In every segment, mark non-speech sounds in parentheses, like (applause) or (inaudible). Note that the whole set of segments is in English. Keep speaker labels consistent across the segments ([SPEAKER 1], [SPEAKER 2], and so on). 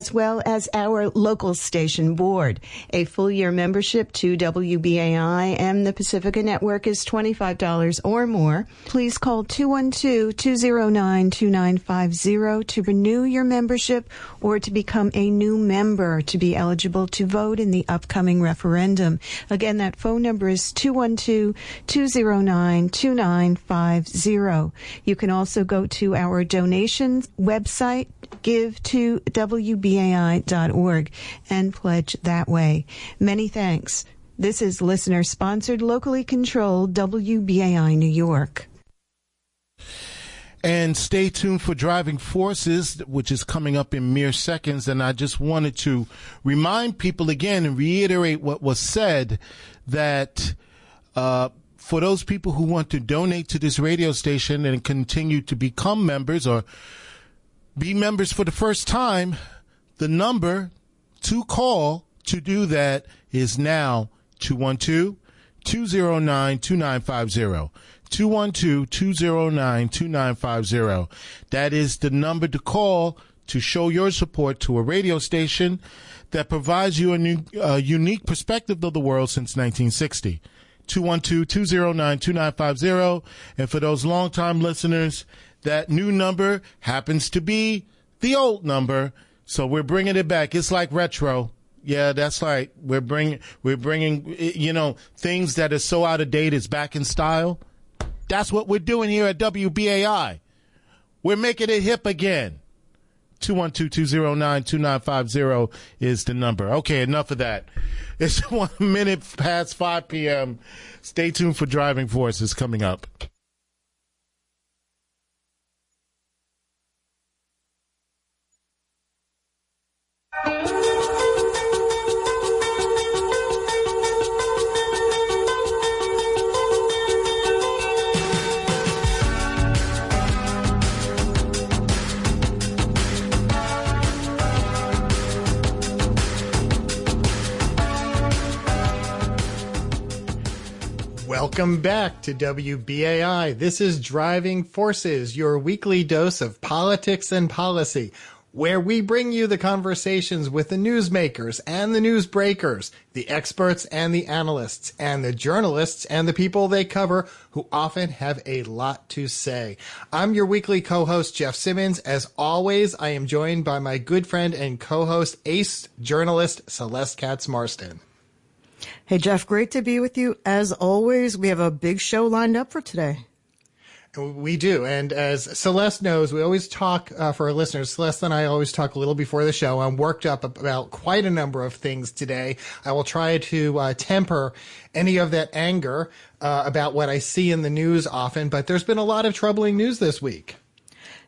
[SPEAKER 1] as well as our local station board. A full year membership to WBAI and the Pacifica Network is $25 or more. Please call 212-209-2950 to renew your membership or to become a new member to be eligible to vote in the upcoming referendum. Again, that phone number is 212-209-2950. You can also go to our donations website, give to WBAI WBAI.org and pledge that way. Many thanks. This is listener sponsored, locally controlled WBAI New York.
[SPEAKER 2] And stay tuned for Driving Forces, which is coming up in mere seconds. And I just wanted to remind people again and reiterate what was said that uh, for those people who want to donate to this radio station and continue to become members or be members for the first time, the number to call to do that is now 212 209 2950. 212 209 2950. That is the number to call to show your support to a radio station that provides you a new, uh, unique perspective of the world since 1960. 212-209-2950. And for those longtime listeners, that new number happens to be the old number so we're bringing it back. It's like retro. Yeah, that's right. We're bringing, we're bringing, you know, things that are so out of date is back in style. That's what we're doing here at WBAI. We're making it hip again. 212-209-2950 is the number. Okay, enough of that. It's (laughs) one minute past 5 p.m. Stay tuned for Driving Forces coming up.
[SPEAKER 3] Welcome back to WBAI. This is Driving Forces, your weekly dose of politics and policy, where we bring you the conversations with the newsmakers and the newsbreakers, the experts and the analysts, and the journalists and the people they cover who often have a lot to say. I'm your weekly co-host, Jeff Simmons. As always, I am joined by my good friend and co-host, ace journalist, Celeste Katz Marston.
[SPEAKER 4] Hey, Jeff, great to be with you. As always, we have a big show lined up for today.
[SPEAKER 3] We do. And as Celeste knows, we always talk uh, for our listeners. Celeste and I always talk a little before the show. I'm worked up about quite a number of things today. I will try to uh, temper any of that anger uh, about what I see in the news often, but there's been a lot of troubling news this week.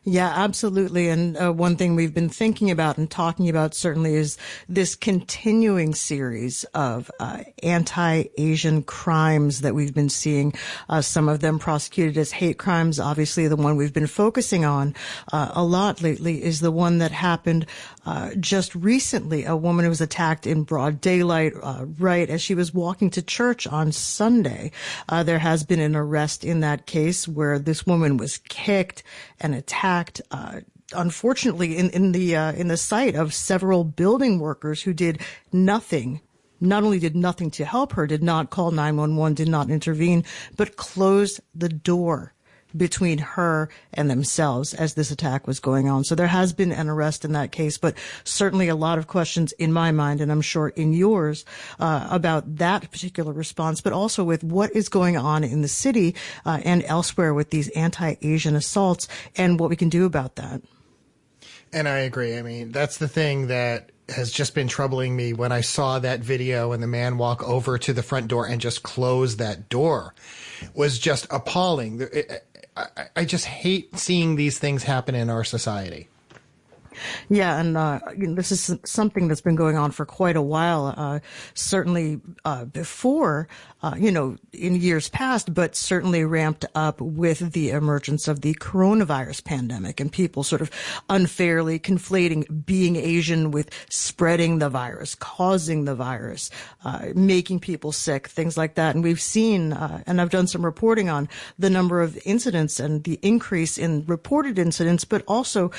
[SPEAKER 4] Yeah, absolutely. And uh, one thing we've been thinking about and talking about certainly is this continuing series of uh, anti-Asian crimes that we've been seeing. Uh, some of them prosecuted as hate crimes. Obviously, the one we've been focusing on uh, a lot lately is the one that happened uh, just recently. A woman who was attacked in broad daylight, uh, right as she was walking to church on Sunday. there has been an arrest in that case where this woman was kicked and attacked uh, unfortunately, in in the uh, in the sight of several building workers who did nothing. Not only did nothing to help her, did not call 911, did not intervene, but closed the door between her and themselves as this attack was going on. So there has been an arrest in that case, but certainly a lot of questions in my mind, and I'm sure in yours, uh, about that particular response, but also with what is going on in the city uh, and elsewhere with these anti-Asian assaults and what we can do about that.
[SPEAKER 3] And I agree. I mean, that's the thing that has just been troubling me when I saw that video and the man walk over to the front door and just close that door was just appalling. I, I just hate seeing these things happen in our society.
[SPEAKER 4] Yeah, and uh, this is something that's been going on for quite a while. Uh, certainly uh, before, uh, you know, in years past, but certainly ramped up with the emergence of the coronavirus pandemic and people sort of unfairly conflating being Asian with spreading the virus, causing the virus, uh, making people sick, things like that. And we've seen, uh, and I've done some reporting on the number of incidents and the increase in reported incidents, but also,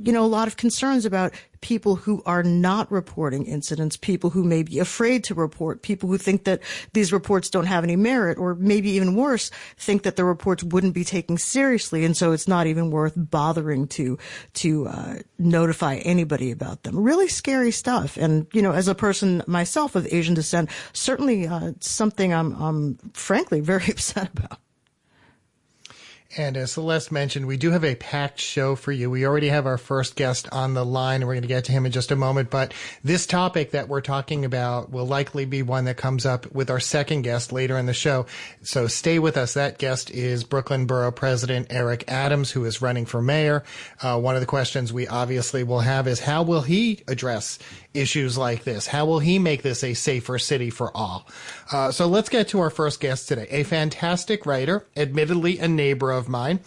[SPEAKER 4] you know, a lot of concerns about people who are not reporting incidents, people who may be afraid to report, people who think that these reports don't have any merit, or maybe even worse, think that the reports wouldn't be taken seriously, and so it's not even worth bothering to to uh, notify anybody about them. Really scary stuff. And you know, as a person myself of Asian descent, certainly uh, something I'm, I'm frankly (laughs) very upset about.
[SPEAKER 3] And as Celeste mentioned, we do have a packed show for you. We already have our first guest on the line, and we're going to get to him in just a moment. But this topic that we're talking about will likely be one that comes up with our second guest later in the show. So stay with us. That guest is Brooklyn Borough President Eric Adams, who is running for mayor. Uh, one of the questions we obviously will have is how will he address issues like this? How will he make this a safer city for all? Uh, so let's get to our first guest today, a fantastic writer, admittedly a neighbor of mine.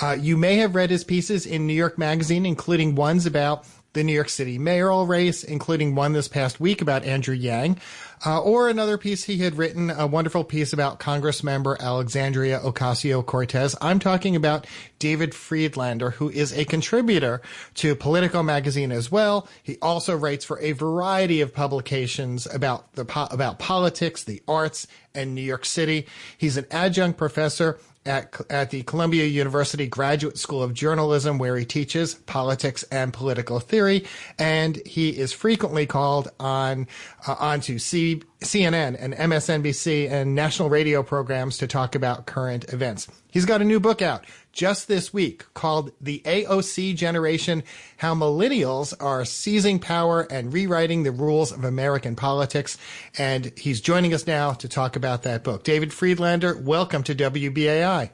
[SPEAKER 3] Uh, you may have read his pieces in New York Magazine, including ones about the New York City mayoral race, including one this past week about Andrew Yang, uh, or another piece he had written, a wonderful piece about Congress member Alexandria Ocasio Cortez. I'm talking about David Freedlander, who is a contributor to Politico magazine as well. He also writes for a variety of publications about the about politics, the arts, and New York City. He's an adjunct professor at, at the Columbia University Graduate School of Journalism, where he teaches politics and political theory, and he is frequently called on uh, onto C, CNN and MSNBC and national radio programs to talk about current events. He's got a new book out just this week called The AOC Generation How Millennials Are Seizing Power and Rewriting the Rules of American Politics. And he's joining us now to talk about that book. David Freedlander, welcome to WBAI.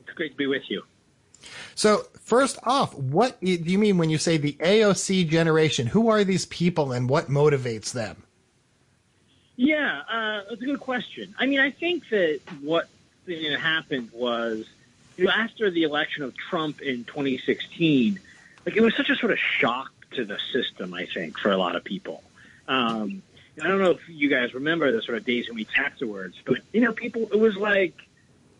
[SPEAKER 5] It's great to be with you.
[SPEAKER 3] So, first off, what do you mean when you say the AOC generation? Who are these people and what motivates them?
[SPEAKER 5] Yeah, uh, that's a good question. I mean, I think that what you know, happened was you know, after the election of Trump in 2016, like it was such a sort of shock to the system, I think, for a lot of people. Um, I don't know if you guys remember the sort of days and weeks afterwards, but you know, people, it was like,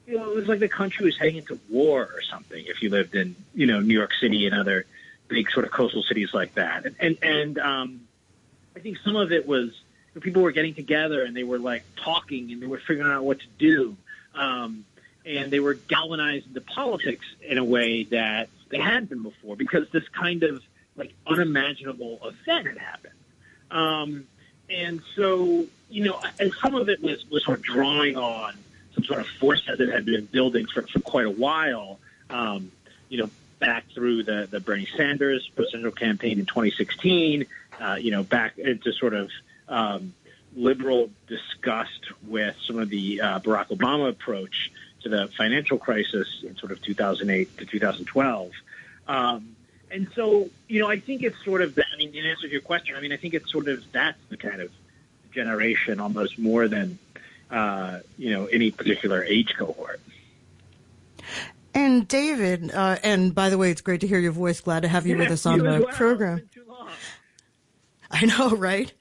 [SPEAKER 5] you know, it was like the country was heading into war or something. If you lived in, you know, New York City and other big sort of coastal cities like that, and and, and um, I think some of it was people were getting together and they were like talking and they were figuring out what to do. Um, and they were galvanized into politics in a way that they hadn't been before because this kind of like unimaginable event had happened. Um, and so, you know, and some of it was, was sort of drawing on some sort of force that had been building for, for quite a while, um, you know, back through the, the Bernie Sanders presidential campaign in 2016, uh, you know, back into sort of um, liberal disgust with some of the uh, Barack Obama approach to the financial crisis in sort of 2008 to 2012. Um, and so, you know, I think it's sort of, I mean, in answer to your question, I mean, I think it's sort of that's the kind of generation almost more than, uh, you know, any particular age cohort.
[SPEAKER 4] And David, uh, and by the way, it's great to hear your voice. Glad to have you yeah, with us on the well. program. (laughs) I know, right?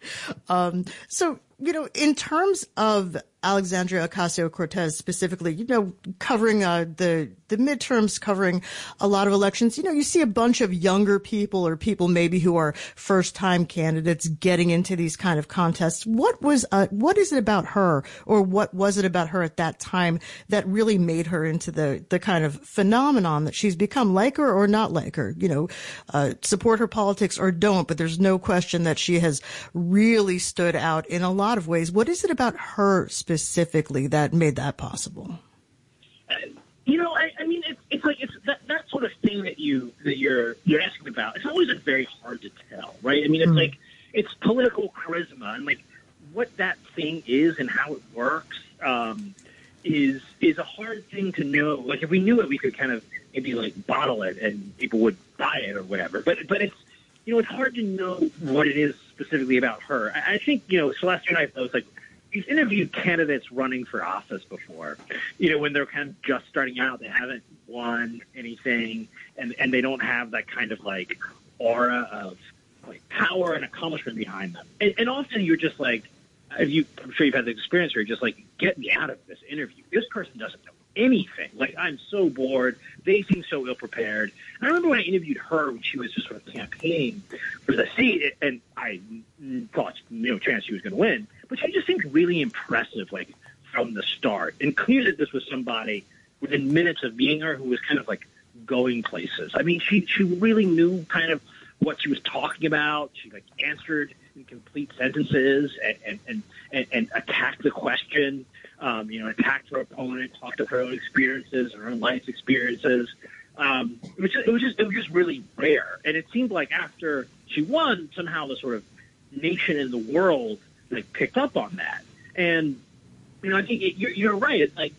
[SPEAKER 4] Um, so, you know, in terms of Alexandria Ocasio Cortez specifically, you know, covering uh, the the midterms, covering a lot of elections. You know, you see a bunch of younger people or people maybe who are first time candidates getting into these kind of contests. What was uh, what is it about her, or what was it about her at that time that really made her into the the kind of phenomenon that she's become? Like her or not like her, you know, uh, support her politics or don't. But there's no question that she has really stood out in a lot of ways. What is it about her? specifically that made that possible?
[SPEAKER 5] You know, I, it's, like it's that, that sort of thing that you that you're you're asking about. It's always like very hard to tell, right? I mean, it's mm-hmm. like it's political charisma and like what that thing is and how it works um, is is a hard thing to know. Like if we knew it, we could kind of maybe like bottle it and people would buy it or whatever. But but it's you know it's hard to know what it is specifically about her. I, I think you know Celeste and I both like we've interviewed candidates running for office before. You know, when they're kind of just starting out, they haven't won anything, and and they don't have that kind of like aura of like power and accomplishment behind them. And, and often you're just like, you, I'm sure you've had the experience where you're just like, get me out of this interview. This person doesn't know anything. Like I'm so bored. They seem so ill prepared. I remember when I interviewed her when she was just sort of campaigning for the seat, and I mm, thought you know chance she was going to win, but she just seemed really impressive, like from the start, and clear that this was somebody within minutes of meeting her who was kind of like going places. I mean, she she really knew kind of what she was talking about. She like answered in complete sentences and and and, and, and attacked the question um, you know, attacked her opponent, talked to her own experiences, her own life experiences. Um, it was just, it was just, it was just really rare. And it seemed like after she won, somehow the sort of nation in the world like picked up on that. And you know, I think it, you're, you're right. It's like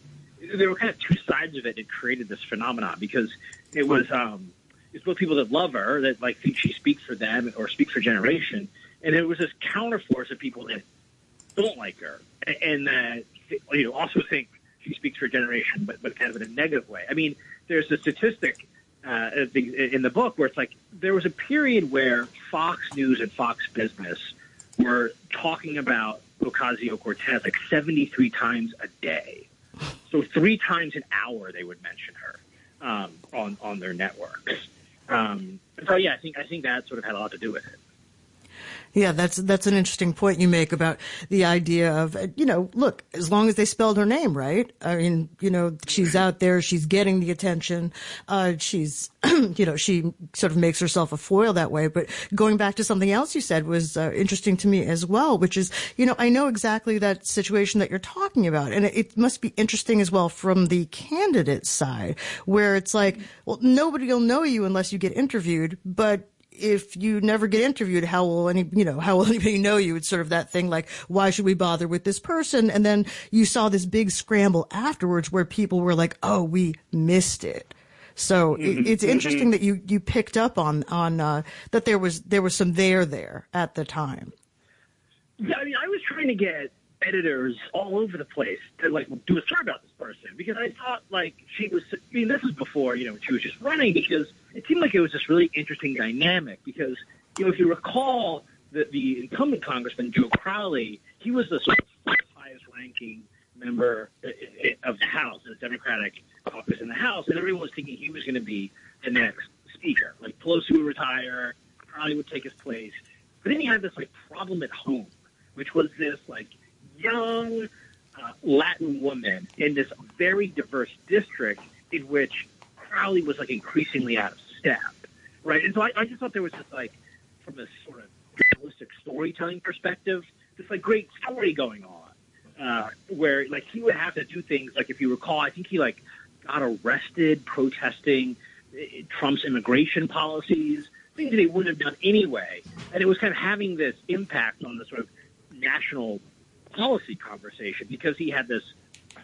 [SPEAKER 5] there were kind of two sides of it that created this phenomenon because it was um, it's both people that love her that like think she speaks for them or speaks for generation, and it was this counterforce of people that don't like her and that you know, also think she speaks for generation, but, but kind of in a negative way. I mean, there's a statistic uh, in the book where it's like there was a period where Fox News and Fox Business were talking about Ocasio Cortez like 73 times a day. So three times an hour they would mention her um, on on their networks. Um, so yeah, I think I think that sort of had a lot to do with it.
[SPEAKER 4] Yeah, that's that's an interesting point you make about the idea of you know, look, as long as they spelled her name right, I mean, you know, she's out there, she's getting the attention, uh, she's, (clears throat) you know, she sort of makes herself a foil that way. But going back to something else you said was uh, interesting to me as well, which is, you know, I know exactly that situation that you're talking about, and it, it must be interesting as well from the candidate side, where it's like, well, nobody will know you unless you get interviewed, but if you never get interviewed, how will any, you know, how will (laughs) anybody know you? It's sort of that thing like, why should we bother with this person? And then you saw this big scramble afterwards where people were like, oh, we missed it. So mm-hmm. it's mm-hmm. interesting that you, you picked up on, on, uh, that there was, there was some there there at the time.
[SPEAKER 5] Yeah, I mean, I was trying to get editors all over the place to like do a story about this person because I thought like she was. I mean, this was before you know she was just running because it seemed like it was this really interesting dynamic because, you know, if you recall the, the incumbent Congressman Joe Crowley, he was the sort of highest ranking member of the House, the Democratic caucus in the House, and everyone was thinking he was going to be the next speaker. Like Pelosi would retire, Crowley would take his place. But then he had this like problem at home, which was this like young uh, Latin woman in this very diverse district in which Crowley was like increasingly out of step, right? And so I, I just thought there was just like, from a sort of journalistic storytelling perspective, this like great story going on, uh, where like he would have to do things like if you recall, I think he like got arrested protesting uh, Trump's immigration policies, things that he wouldn't have done anyway, and it was kind of having this impact on the sort of national policy conversation because he had this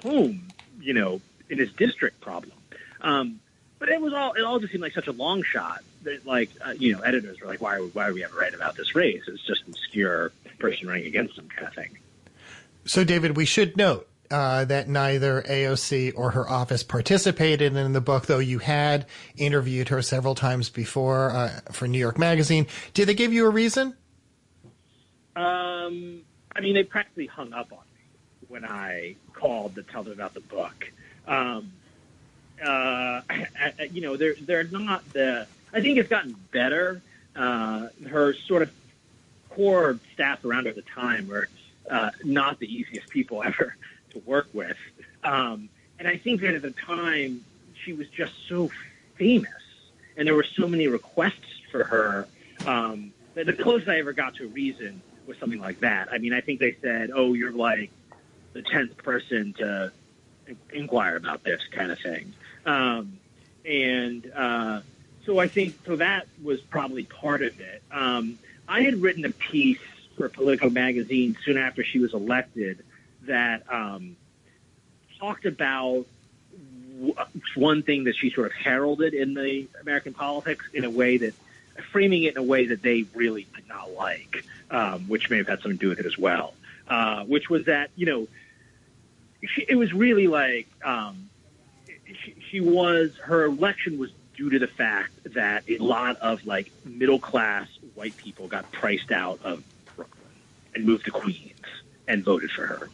[SPEAKER 5] home, you know, in his district problem. Um, but it was all it all just seemed like such a long shot that like uh, you know editors were like why why are we ever write about this race it's just an obscure person running against them kind of thing
[SPEAKER 3] so david we should note uh, that neither AOC or her office participated in the book, though you had interviewed her several times before uh, for New York Magazine. Did they give you a reason?
[SPEAKER 5] Um, I mean, they practically hung up on me when I called to tell them about the book. Um, uh, (coughs) you know, they're they're not the. I think it's gotten better. Uh, her sort of core staff around her at the time were uh, not the easiest people (laughs) ever to work with, um, and I think that at the time she was just so famous, and there were so many requests for her. Um, the closest I ever got to a reason was something like that. I mean, I think they said, "Oh, you're like the tenth person to inquire about this kind of thing." Um, and uh, so I think so that was probably part of it. Um, I had written a piece for Politico magazine soon after she was elected that um, talked about w- one thing that she sort of heralded in the American politics in a way that framing it in a way that they really did not like, um, which may have had something to do with it as well. Uh, which was that you know she, it was really like um, she, was her election was due to the fact that a lot of like middle class white people got priced out of Brooklyn and moved to Queens and voted for her.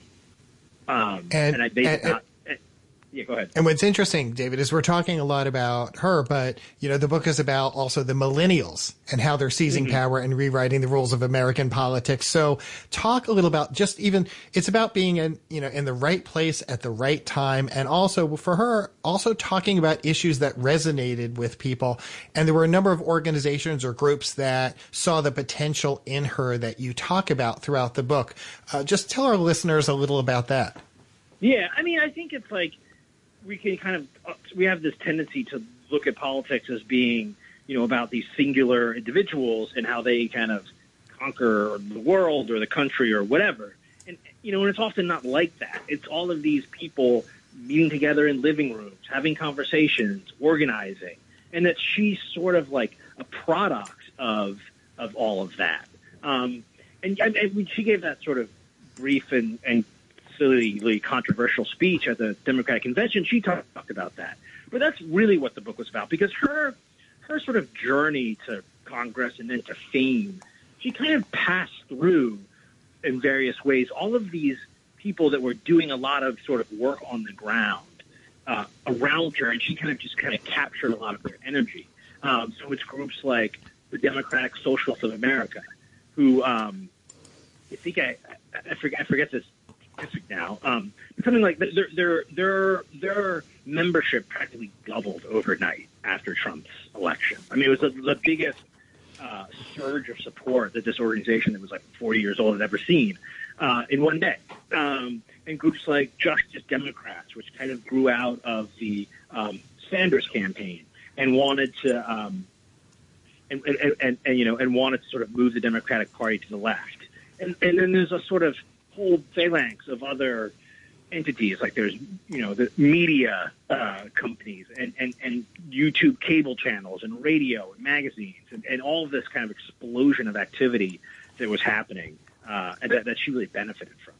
[SPEAKER 5] Um, and, and I, they and,
[SPEAKER 3] not,
[SPEAKER 5] yeah, go ahead.
[SPEAKER 3] And what's interesting, David, is we're talking a lot about her, but you know, the book is about also the millennials and how they're seizing mm-hmm. power and rewriting the rules of American politics. So talk a little about just even, it's about being in, you know, in the right place at the right time. And also for her, also talking about issues that resonated with people. And there were a number of organizations or groups that saw the potential in her that you talk about throughout the book. Uh, just tell our listeners a little about that.
[SPEAKER 5] Yeah. I mean, I think it's like, we can kind of uh, we have this tendency to look at politics as being you know about these singular individuals and how they kind of conquer the world or the country or whatever. And you know, and it's often not like that. It's all of these people meeting together in living rooms, having conversations, organizing, and that she's sort of like a product of of all of that. Um, and, and she gave that sort of brief and, and silly controversial speech at the Democratic convention, she talked about that. But that's really what the book was about because her her sort of journey to Congress and then to fame, she kind of passed through in various ways all of these people that were doing a lot of sort of work on the ground uh, around her, and she kind of just kind of captured a lot of their energy. Um, so it's groups like the Democratic Socialists of America, who um, I think I, I forget, I forget this now. Um, something like their their their their membership practically doubled overnight after Trump's election. I mean, it was the, the biggest uh, surge of support that this organization that was like 40 years old had ever seen uh, in one day. Um, and groups like Justice Democrats, which kind of grew out of the um, Sanders campaign and wanted to, um, and, and, and, and, you know, and wanted to sort of move the Democratic Party to the left. And, and then there's a sort of whole phalanx of other entities like there's you know the media uh, companies and, and, and YouTube cable channels and radio and magazines and, and all this kind of explosion of activity that was happening uh, that, that she really benefited from.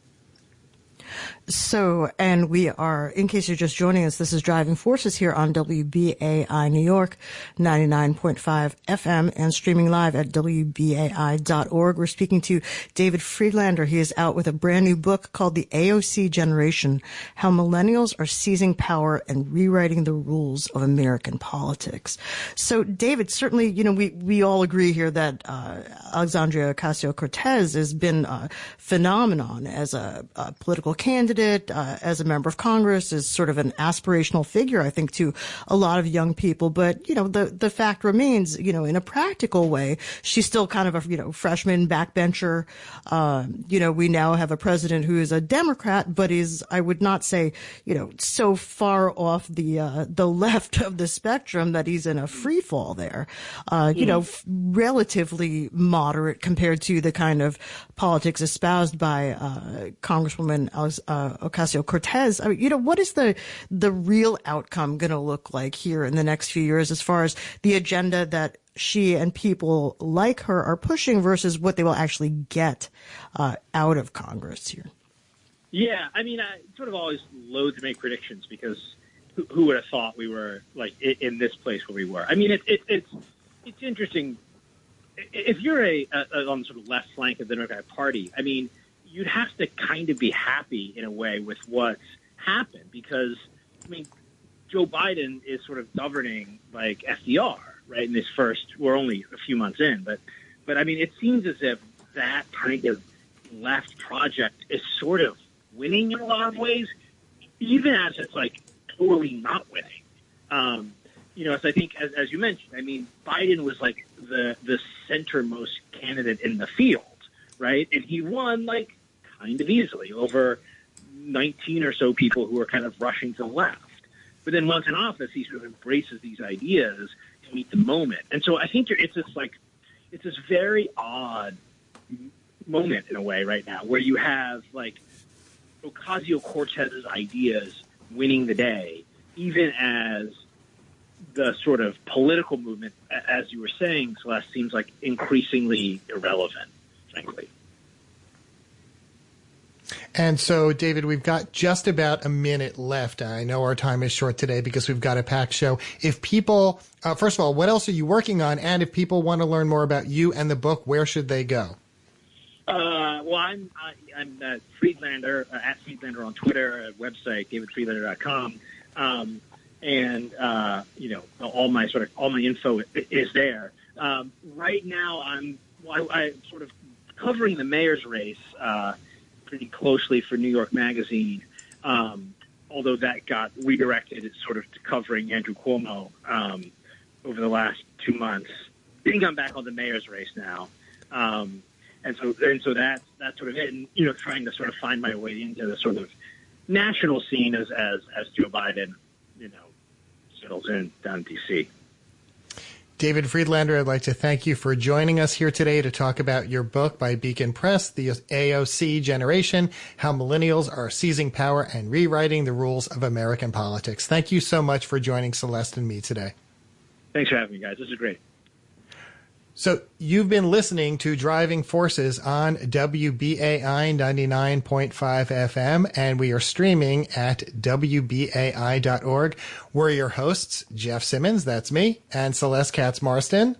[SPEAKER 4] So, and we are, in case you're just joining us, this is Driving Forces here on WBAI New York, 99.5 FM and streaming live at WBAI.org. We're speaking to David Freedlander. He is out with a brand new book called The AOC Generation, How Millennials Are Seizing Power and Rewriting the Rules of American Politics. So, David, certainly, you know, we, we all agree here that, uh, Alexandria Ocasio-Cortez has been a phenomenon as a, a political candidate, uh, as a member of Congress, is sort of an aspirational figure, I think, to a lot of young people. But, you know, the, the fact remains, you know, in a practical way, she's still kind of a, you know, freshman backbencher. Uh, you know, we now have a president who is a Democrat, but is, I would not say, you know, so far off the, uh, the (laughs) left of the spectrum that he's in a free fall there. Uh, you mm. know, f- relatively moderate compared to the kind of politics espoused by, uh, Congresswoman uh, Ocasio Cortez. I mean, you know, what is the the real outcome going to look like here in the next few years as far as the agenda that she and people like her are pushing versus what they will actually get uh, out of Congress here?
[SPEAKER 5] Yeah, I mean, I sort of always loathe to make predictions because who, who would have thought we were like in, in this place where we were? I mean, it, it, it's it's interesting. If you're a, a on the sort of left flank of the Democratic Party, I mean, you'd have to kind of be happy in a way with what's happened because, I mean, Joe Biden is sort of governing like FDR, right? In this first, we're only a few months in, but, but I mean, it seems as if that kind of left project is sort of winning in a lot of ways, even as it's like totally not winning. Um, you know, as I think, as, as you mentioned, I mean, Biden was like the the centermost candidate in the field, right? And he won like kind of easily over 19 or so people who are kind of rushing to the left. But then once in office, he sort of embraces these ideas to meet the moment. And so I think it's this like, it's this very odd moment in a way right now where you have like Ocasio Cortez's ideas winning the day, even as the sort of political movement, as you were saying, Celeste, seems like increasingly irrelevant, frankly.
[SPEAKER 3] And so, David, we've got just about a minute left. I know our time is short today because we've got a packed show. If people, uh, first of all, what else are you working on? And if people want to learn more about you and the book, where should they go?
[SPEAKER 5] Uh, well, I'm I, am i am uh, Freedlander uh, at Freedlander on Twitter, website davidfreedlander.com. Um, and uh, you know, all my sort of all my info is there. Um, right now, I'm I, I sort of covering the mayor's race uh, pretty closely for New York Magazine. Um, although that got redirected sort of to covering Andrew Cuomo um, over the last two months. I think I'm back on the mayor's race now. Um, and so, and so that's, that's sort of it. And, you know, trying to sort of find my way into the sort of national scene as, as, as Joe Biden, you know, settles in down in D.C.
[SPEAKER 3] David Freedlander, I'd like to thank you for joining us here today to talk about your book by Beacon Press, The AOC Generation, How Millennials Are Seizing Power and Rewriting the Rules of American Politics. Thank you so much for joining Celeste and me today.
[SPEAKER 5] Thanks for having me, guys. This is great.
[SPEAKER 3] So you've been listening to Driving Forces on WBAI 99.5 FM, and we are streaming at WBAI.org. We're your hosts, Jeff Simmons, that's me, and Celeste Katz Marston.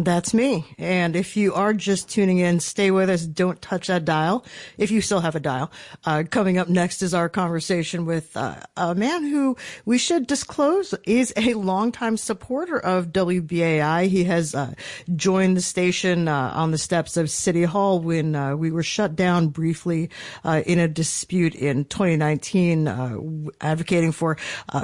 [SPEAKER 4] That's me. And if you are just tuning in, stay with us. Don't touch that dial. If you still have a dial. Uh, coming up next is our conversation with uh, a man who we should disclose is a longtime supporter of WBAI. He has uh, joined the station uh, on the steps of City Hall when uh, we were shut down briefly uh, in a dispute in 2019, advocating for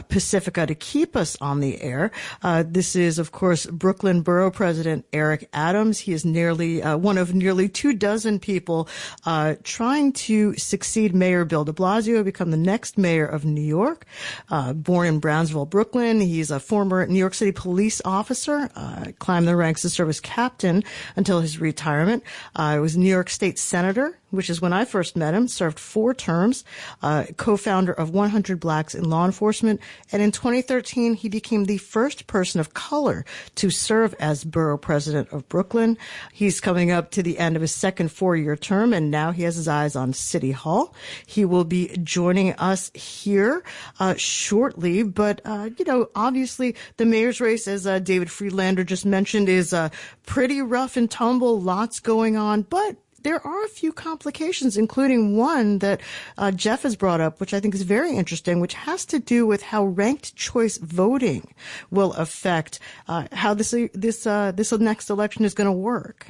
[SPEAKER 4] Pacifica to keep us on the air. this is, of course, Brooklyn Borough President Eric Adams. He is nearly uh, one of nearly two dozen people uh, trying to succeed Mayor Bill de Blasio, become the next mayor of New York. Uh, born in Brownsville, Brooklyn, he's a former New York City police officer, uh, climbed the ranks to serve as captain until his retirement. Uh, was New York State Senator which is when I first met him, served four terms, uh, co-founder of 100 Blacks in Law Enforcement. And in 2013, he became the first person of color to serve as borough president of Brooklyn. He's coming up to the end of his second four-year term, and now he has his eyes on City Hall. He will be joining us here uh, shortly, but uh, you know, obviously, the mayor's race, as uh, David Freedlander just mentioned, is uh, pretty rough and tumble. Lots going on, but there are a few complications, including one that uh, Jeff has brought up, which I think is very interesting, which has to do with how ranked choice voting will affect uh, how this this uh, this next election is going to work.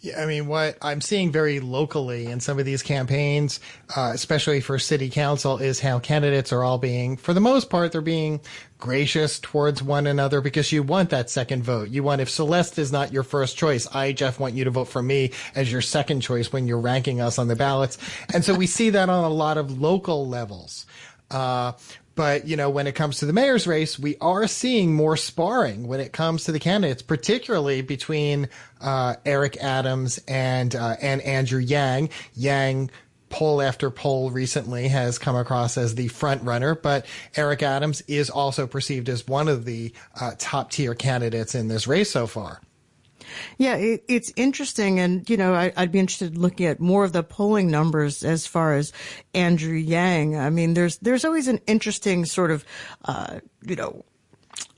[SPEAKER 3] Yeah, I mean, what I'm seeing very locally in some of these campaigns, uh, especially for city council, is how candidates are all being, for the most part, they're being gracious towards one another because you want that second vote. You want, if Celeste is not your first choice, I, Jeff, want you to vote for me as your second choice when you're ranking us on the ballots. And so we see that on a lot of local levels. Uh, but, you know, when it comes to the mayor's race, we are seeing more sparring when it comes to the candidates, particularly between uh, Eric Adams and uh, and Andrew Yang. Yang poll after poll recently has come across as the front runner, but Eric Adams is also perceived as one of the uh, top tier candidates in this race so far.
[SPEAKER 4] Yeah, it, it's interesting. And, you know, I, would be interested in looking at more of the polling numbers as far as Andrew Yang. I mean, there's, there's always an interesting sort of, uh, you know,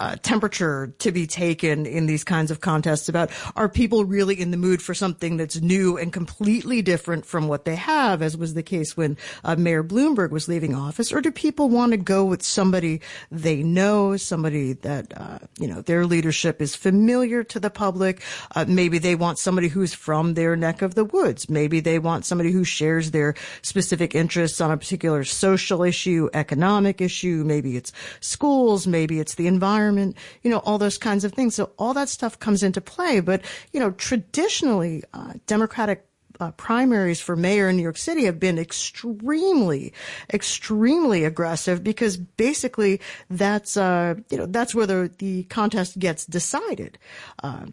[SPEAKER 4] uh, temperature to be taken in these kinds of contests about are people really in the mood for something that's new and completely different from what they have, as was the case when uh, Mayor Bloomberg was leaving office, or do people want to go with somebody they know, somebody that uh, you know their leadership is familiar to the public? Uh, maybe they want somebody who's from their neck of the woods. Maybe they want somebody who shares their specific interests on a particular social issue, economic issue. Maybe it's schools. Maybe it's the environment environment, you know, all those kinds of things. So all that stuff comes into play. But, you know, traditionally, uh, Democratic uh, primaries for mayor in New York City have been extremely, extremely aggressive because basically that's, uh, you know, that's where the, the contest gets decided. Uh,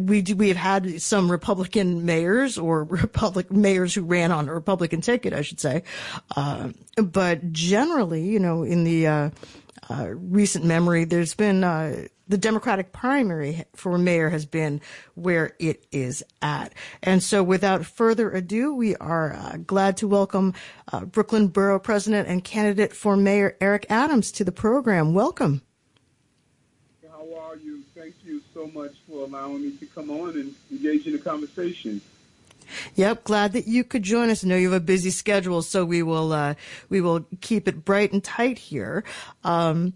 [SPEAKER 4] we do, we have had some Republican mayors or (laughs) Republic mayors who ran on a Republican ticket, I should say. Uh, but generally, you know, in the, uh, recent memory, there's been uh, the Democratic primary for mayor has been where it is at. And so, without further ado, we are uh, glad to welcome uh, Brooklyn Borough President and candidate for mayor Eric Adams to the program. Welcome.
[SPEAKER 6] How are you? Thank you so much for allowing me to come on and engage in the conversation.
[SPEAKER 4] Yep, glad that you could join us. I know you have a busy schedule, so we will uh, we will keep it bright and tight here. Um,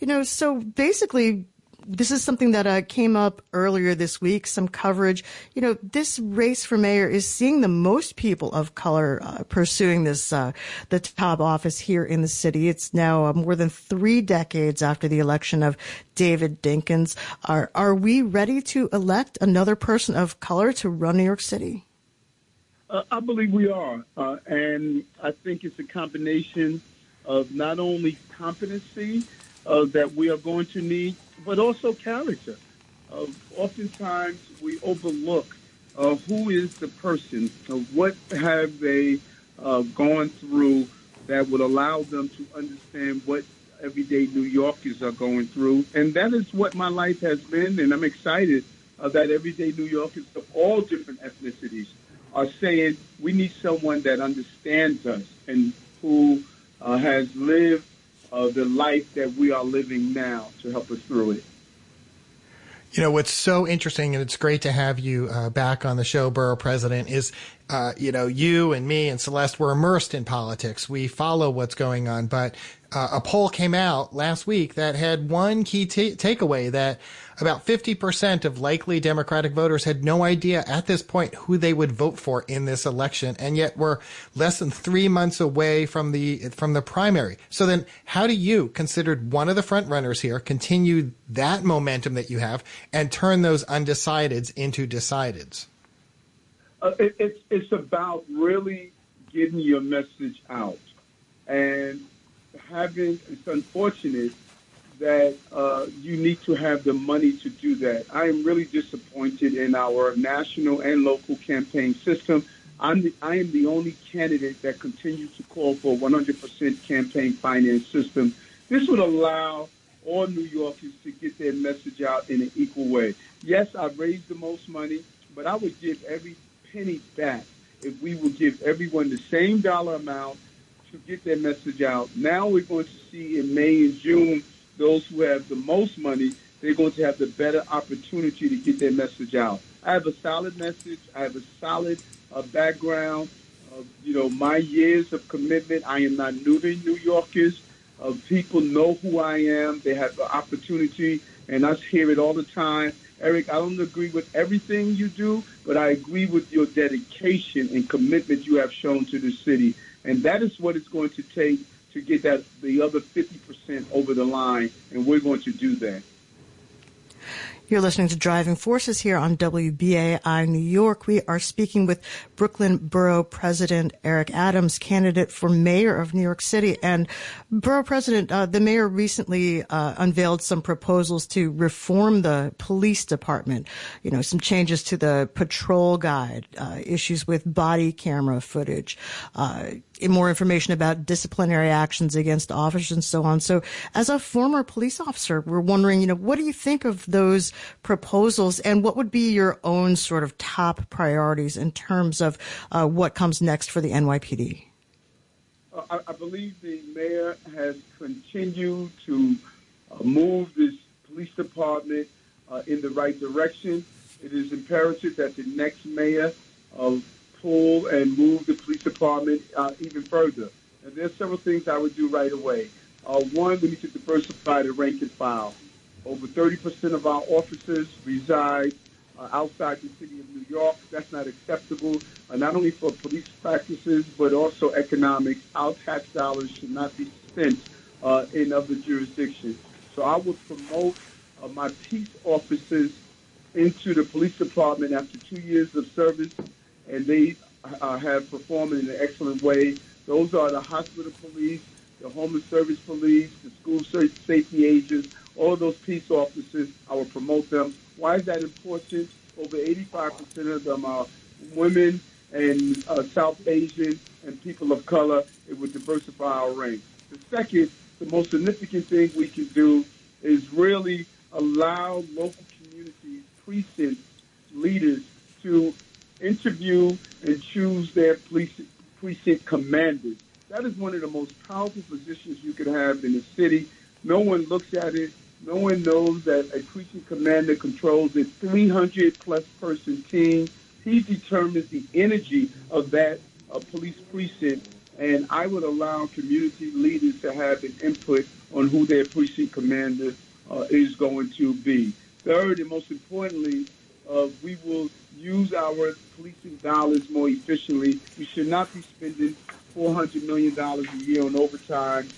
[SPEAKER 4] you know, so basically, this is something that uh, came up earlier this week. Some coverage. You know, this race for mayor is seeing the most people of color uh, pursuing this uh, the top office here in the city. It's now uh, more than three decades after the election of David Dinkins. Are are we ready to elect another person of color to run New York City?
[SPEAKER 6] Uh, I believe we are, uh, and I think it's a combination of not only competency that we are going to need but also character. Uh, oftentimes we overlook uh, who is the person, uh, what have they uh, gone through that would allow them to understand what everyday New Yorkers are going through. And that is what my life has been, and I'm excited uh, that everyday New Yorkers of all different ethnicities are saying we need someone that understands us and who uh, has lived of the life that we are living now to help us through it.
[SPEAKER 3] You know, what's so interesting, and it's great to have you uh, back on the show, Borough President, is, uh, you know, you and me and Celeste were immersed in politics. We follow what's going on, but uh, a poll came out last week that had one key t- takeaway that about 50% of likely Democratic voters had no idea at this point who they would vote for in this election. And yet we're less than three months away from the, from the primary. So then how do you, considered one of the front runners here, continue that momentum that you have and turn those undecideds into decideds?
[SPEAKER 6] Uh, it, it's, it's about really getting your message out. And having, it's unfortunate that uh, you need to have the money to do that. I am really disappointed in our national and local campaign system. I'm the, I am the only candidate that continues to call for a 100% campaign finance system. This would allow all New Yorkers to get their message out in an equal way. Yes, I've raised the most money, but I would give every penny back if we would give everyone the same dollar amount to get their message out. Now we're going to see in May and June those who have the most money, they're going to have the better opportunity to get their message out. I have a solid message. I have a solid uh, background. Of, you know, my years of commitment. I am not new to New Yorkers. Uh, people know who I am. They have the opportunity, and I hear it all the time. Eric, I don't agree with everything you do, but I agree with your dedication and commitment you have shown to the city. And that is what it's going to take to get that the other 50% over the line, and we're going to do that.
[SPEAKER 4] You're listening to Driving Forces here on WBAI New York. We are speaking with Brooklyn Borough President Eric Adams, candidate for mayor of New York City. And Borough President, uh, the mayor recently uh, unveiled some proposals to reform the police department. You know, some changes to the patrol guide, uh, issues with body camera footage, uh, more information about disciplinary actions against officers and so on. So as a former police officer, we're wondering, you know, what do you think of those proposals and what would be your own sort of top priorities in terms of uh, what comes next for the NYPD?
[SPEAKER 6] I, I, believe the mayor has continued to uh, move this police department uh, in the right direction. It is imperative that the next mayor of pull and move the police department uh, even further. And there's several things I would do right away. Uh, one, we need to diversify the rank and file. Over 30% of our officers reside uh, outside the city of New York. That's not acceptable, uh, not only for police practices, but also economics. Our tax dollars should not be spent uh, in other jurisdictions. So I would promote uh, my peace officers into the police department after two years of service and they uh, have performed in an excellent way. Those are the hospital police, the homeless service police, the school safety agents, all of those peace officers. I will promote them. Why is that important? Over 85% of them are women and uh, South Asian and people of color. It would diversify our ranks. The second, the most significant thing we can do is really allow local communities, precinct leaders to interview and choose their police, precinct commanders. That is one of the most powerful positions you could have in the city. No one looks at it. No one knows that a precinct commander controls a 300 plus person team He determines the energy of that uh, police precinct, and I would allow community leaders to have an input on who their precinct commander uh, is going to be. Third, and most importantly, uh, we will use our policing dollars more efficiently. We should not be spending $400 million a year on overtime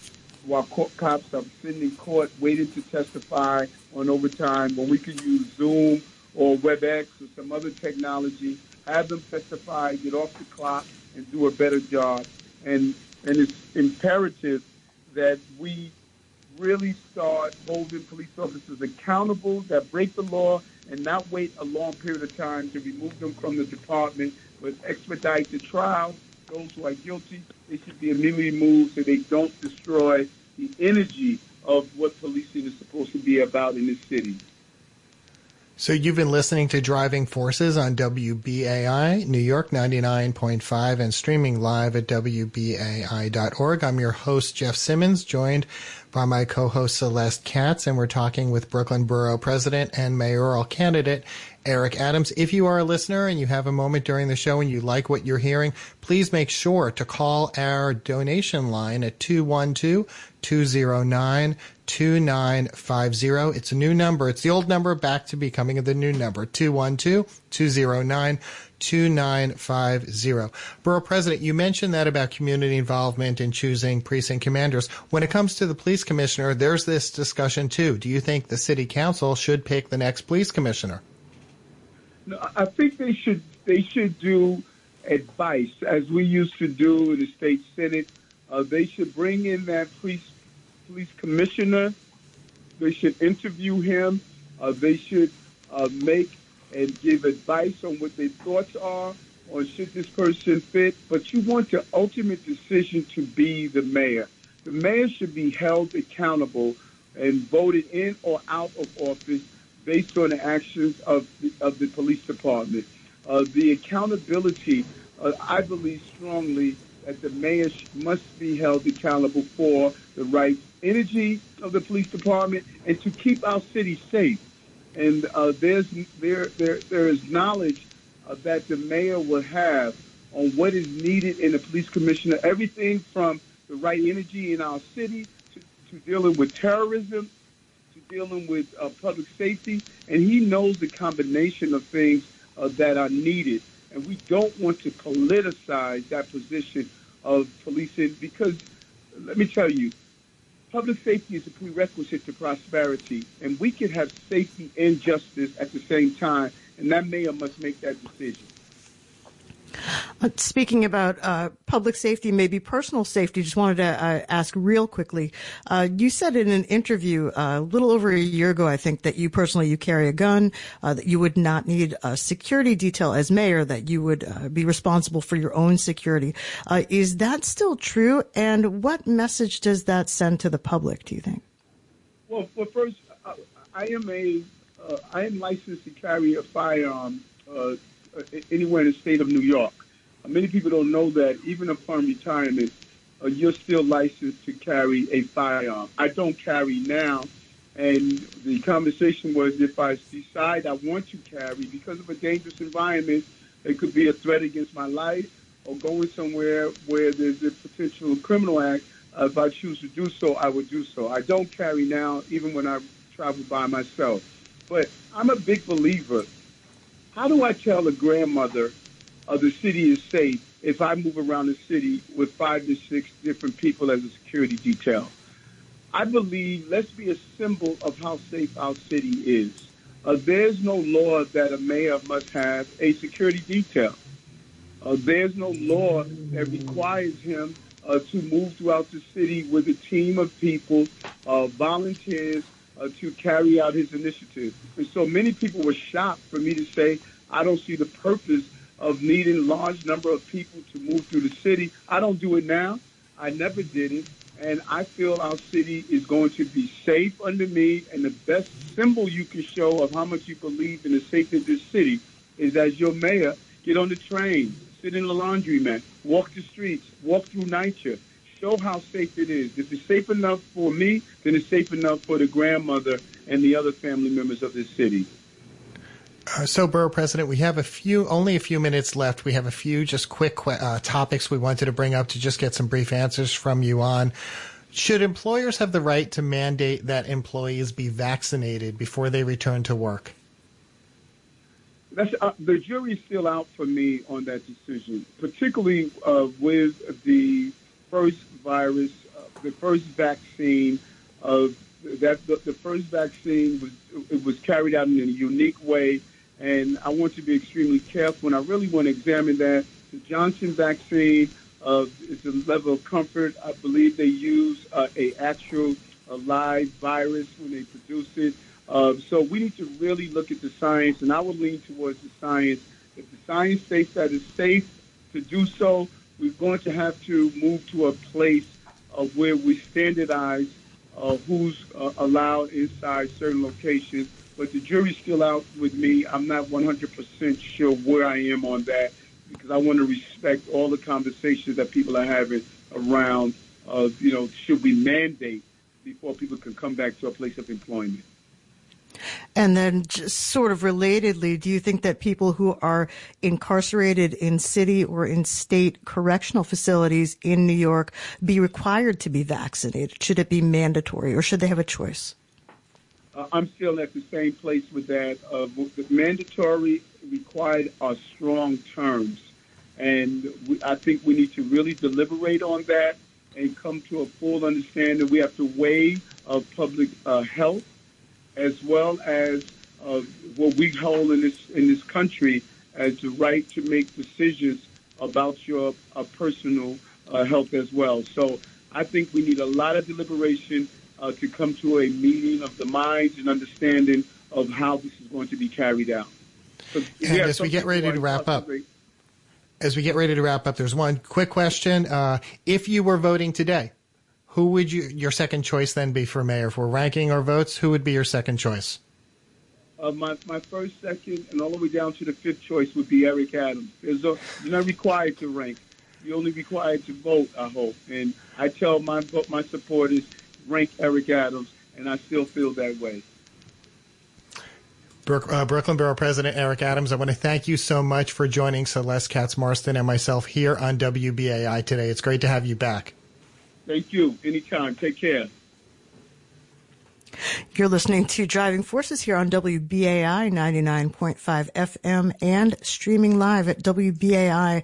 [SPEAKER 6] while cops are sitting in court waiting to testify on overtime when we can use Zoom or WebEx or some other technology, have them testify, get off the clock, and do a better job. And and it's imperative that we really start holding police officers accountable that break the law and not wait a long period of time to remove them from the department, but expedite the trial. Those who are guilty, they should be immediately moved so they don't destroy the energy of what policing is supposed to be about in this city.
[SPEAKER 3] So you've been listening to Driving Forces on WBAI, New York 99.5 and streaming live at WBAI.org. I'm your host, Jeff Simmons, joined by my co-host Celeste Katz, and we're talking with Brooklyn Borough President and mayoral candidate Eric Adams. If you are a listener and you have a moment during the show and you like what you're hearing, please make sure to call our donation line at 212 209 2950. It's a new number. It's the old number back to becoming the new number 212 209 2950. Borough President, you mentioned that about community involvement in choosing precinct commanders. When it comes to the police commissioner, there's this discussion too. Do you think the city council should pick the next police commissioner?
[SPEAKER 6] No, I think they should they should do advice as we used to do in the state senate. Uh, they should bring in that police police commissioner. They should interview him. Uh, they should uh, make and give advice on what their thoughts are on should this person fit. But you want the ultimate decision to be the mayor. The mayor should be held accountable and voted in or out of office based on the actions of the, of the police department. Uh, the accountability, uh, I believe strongly that the mayor must be held accountable for the right energy of the police department and to keep our city safe. And uh, there's there there there is knowledge uh, that the mayor will have on what is needed in the police commissioner. Everything from the right energy in our city to, to dealing with terrorism to dealing with uh, public safety, and he knows the combination of things uh, that are needed. And we don't want to politicize that position of policing because, let me tell you, public safety is a prerequisite to prosperity, and we can have safety and justice at the same time, and that mayor must make that decision.
[SPEAKER 4] Uh, speaking about uh, public safety, maybe personal safety, just wanted to uh, ask real quickly. Uh, you said in an interview uh, a little over a year ago, I think, that you personally you carry a gun, uh, that you would not need a security detail as mayor, that you would be responsible for your own security. is that still true? And what message does that send to the public? Do you think?
[SPEAKER 6] Well, well first, I am a I am licensed to carry a firearm anywhere in the state of New York. Uh, many people don't know that even upon retirement, uh, you're still licensed to carry a firearm. I don't carry now, and the conversation was if I decide I want to carry because of a dangerous environment, it could be a threat against my life, or going somewhere where there's a potential criminal act. Uh, if I choose to do so, I would do so. I don't carry now, even when I travel by myself. But I'm a big believer how do I tell a grandmother of the city is safe if I move around the city with five to six different people as a security detail? I believe let's be a symbol of how safe our city is. Uh, there's no law that a mayor must have a security detail. Uh, there's no law that requires him uh, to move throughout the city with a team of people, uh, volunteers, uh, to carry out his initiative. And so many people were shocked for me to say, I don't see the purpose of needing large number of people to move through the city. I don't do it now. I never did it. And I feel our city is going to be safe under me. And the best symbol you can show of how much you believe in the safety of this city is as your mayor, get on the train, sit in the laundry laundromat, walk the streets, walk through NYCHA, show how safe it is. If it's safe enough for me, then it's safe enough for the grandmother and the other family members of this city.
[SPEAKER 3] Uh, so, Borough President, we have a few, only a few minutes left. We have a few just quick uh, topics we wanted to bring up to just get some brief answers from you on. Should employers have the right to mandate that employees be vaccinated before they return to work?
[SPEAKER 6] Uh, the jury's still out for me on that decision, particularly uh, with the first virus, uh, the first vaccine of that the, the, first vaccine was it was carried out in a unique way, and I want to be extremely careful. And I really want to examine that. The Johnson vaccine uh, is a level of comfort. I believe they use uh, a actual a live virus when they produce it. Uh, so we need to really look at the science, and I would lean towards the science. If the science states that it's safe to do so, we're going to have to move to a place of where we standardize uh, who's uh, allowed inside certain locations. But the jury's still out with me. I'm not 100% sure where I am on that because I want to respect all the conversations that people are having around, uh, you know, should we mandate before people can come back to a place of employment.
[SPEAKER 4] And then, just sort of relatedly, do you think that people who are incarcerated in city or in state correctional facilities in New York be required to be vaccinated? Should it be mandatory or should they have a choice?
[SPEAKER 6] Uh, I'm still at the same place with that. Uh, the mandatory, required are strong terms. And we, I think we need to really deliberate on that and come to a full understanding. We have to weigh uh, public uh, health as well as uh, what we hold in this in this country as the right to make decisions about your uh, personal health as well. So I think we need a lot of deliberation uh, to come to a meeting of the minds and understanding of how this is going to be carried out.
[SPEAKER 3] So and as we get ready to wrap up, as we get ready to wrap up, there's one quick question: uh, If you were voting today, who would you your second choice then be for mayor? If we're ranking our votes, who would be your second choice?
[SPEAKER 6] Uh, my, my first, second, and all the way down to the fifth choice would be Eric Adams. A, you're not required to rank. You're only required to vote, I hope. And I tell my my supporters, rank Eric Adams, and I still feel that way.
[SPEAKER 3] Uh, Brooklyn Borough President Eric Adams, I want to thank you so much for joining Celeste Katz Marston and myself here on WBAI today. It's great to have you back.
[SPEAKER 6] Thank you. Anytime. Take care.
[SPEAKER 4] You're listening to Driving Forces here on WBAI 99.5 FM and streaming live at WBAI.org.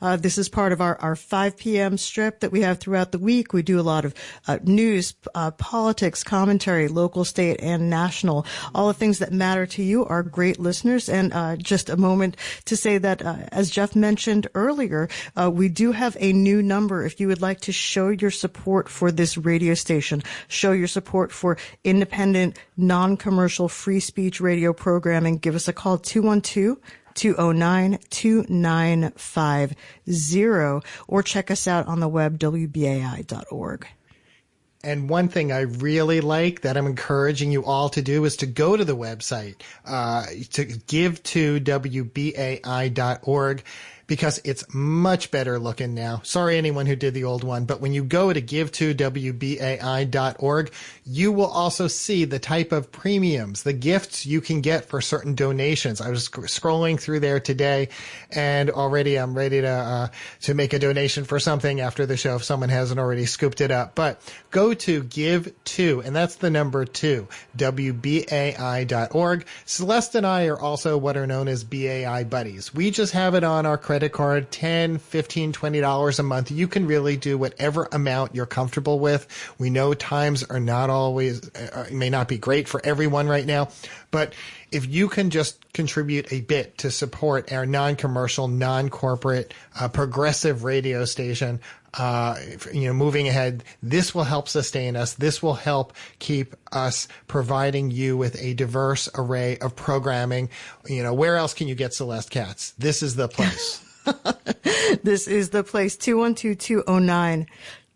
[SPEAKER 4] Uh, this is part of our, our 5 p.m. strip that we have throughout the week. We do a lot of uh, news, uh, politics, commentary, local, state, and national. All the things that matter to you are great listeners. And uh, just a moment to say that, uh, as Jeff mentioned earlier, uh, we do have a new number. If you would like to show your support for this radio station, show your support for independent, non-commercial, free speech radio programming, give us a call 212 209 2950 or check us out on the web, wbai.org.
[SPEAKER 3] And one thing I really like that I'm encouraging you all to do is to go to the website, uh, to give to WBAI.org because it's much better looking now. Sorry, anyone who did the old one, but when you go to give to WBAI.org, you will also see the type of premiums, the gifts you can get for certain donations. I was sc- scrolling through there today and already I'm ready to, uh, to make a donation for something after the show if someone hasn't already scooped it up. But go to give to, and that's the number two, WBAI.org. Celeste and I are also what are known as BAI buddies. We just have it on our credit credit card, 10, 15, 20 dollars a month. You can really do whatever amount you're comfortable with. We know times are not always, uh, may not be great for everyone right now, but if you can just contribute a bit to support our non-commercial, non-corporate, uh, progressive radio station, uh, you know, moving ahead, this will help sustain us. This will help keep us providing you with a diverse array of programming. You know, where else can you get Celeste Katz? This is the place. (laughs) (laughs)
[SPEAKER 4] this is the place 212 209